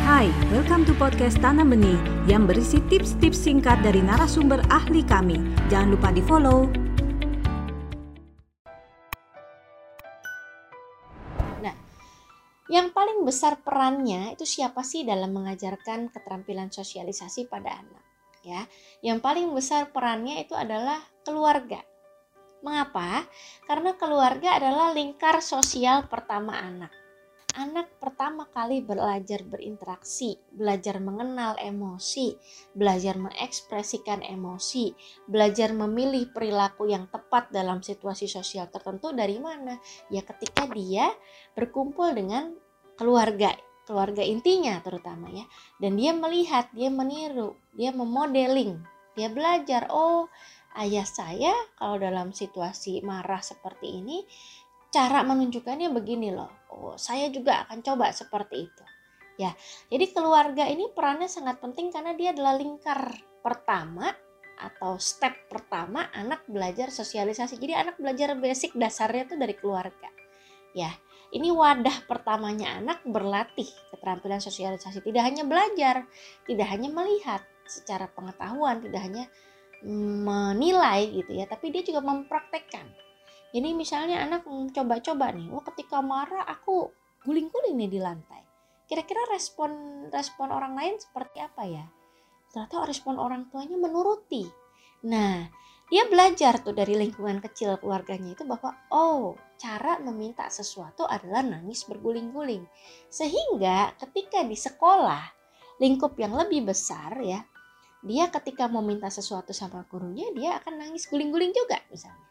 Hai, welcome to podcast Tanam Benih yang berisi tips-tips singkat dari narasumber ahli kami. Jangan lupa di-follow. Nah, yang paling besar perannya itu siapa sih dalam mengajarkan keterampilan sosialisasi pada anak? Ya, yang paling besar perannya itu adalah keluarga. Mengapa? Karena keluarga adalah lingkar sosial pertama anak anak pertama kali belajar berinteraksi, belajar mengenal emosi, belajar mengekspresikan emosi, belajar memilih perilaku yang tepat dalam situasi sosial tertentu dari mana? Ya ketika dia berkumpul dengan keluarga, keluarga intinya terutama ya. Dan dia melihat, dia meniru, dia memodeling, dia belajar, oh ayah saya kalau dalam situasi marah seperti ini cara menunjukkannya begini loh. Oh, saya juga akan coba seperti itu. Ya, jadi keluarga ini perannya sangat penting karena dia adalah lingkar pertama atau step pertama anak belajar sosialisasi. Jadi anak belajar basic dasarnya itu dari keluarga. Ya, ini wadah pertamanya anak berlatih keterampilan sosialisasi. Tidak hanya belajar, tidak hanya melihat secara pengetahuan, tidak hanya menilai gitu ya, tapi dia juga mempraktekkan jadi misalnya anak coba-coba nih, oh ketika marah aku guling-guling nih di lantai. Kira-kira respon respon orang lain seperti apa ya? Ternyata respon orang tuanya menuruti. Nah, dia belajar tuh dari lingkungan kecil keluarganya itu bahwa oh, cara meminta sesuatu adalah nangis berguling-guling. Sehingga ketika di sekolah lingkup yang lebih besar ya, dia ketika mau minta sesuatu sama gurunya dia akan nangis guling-guling juga misalnya.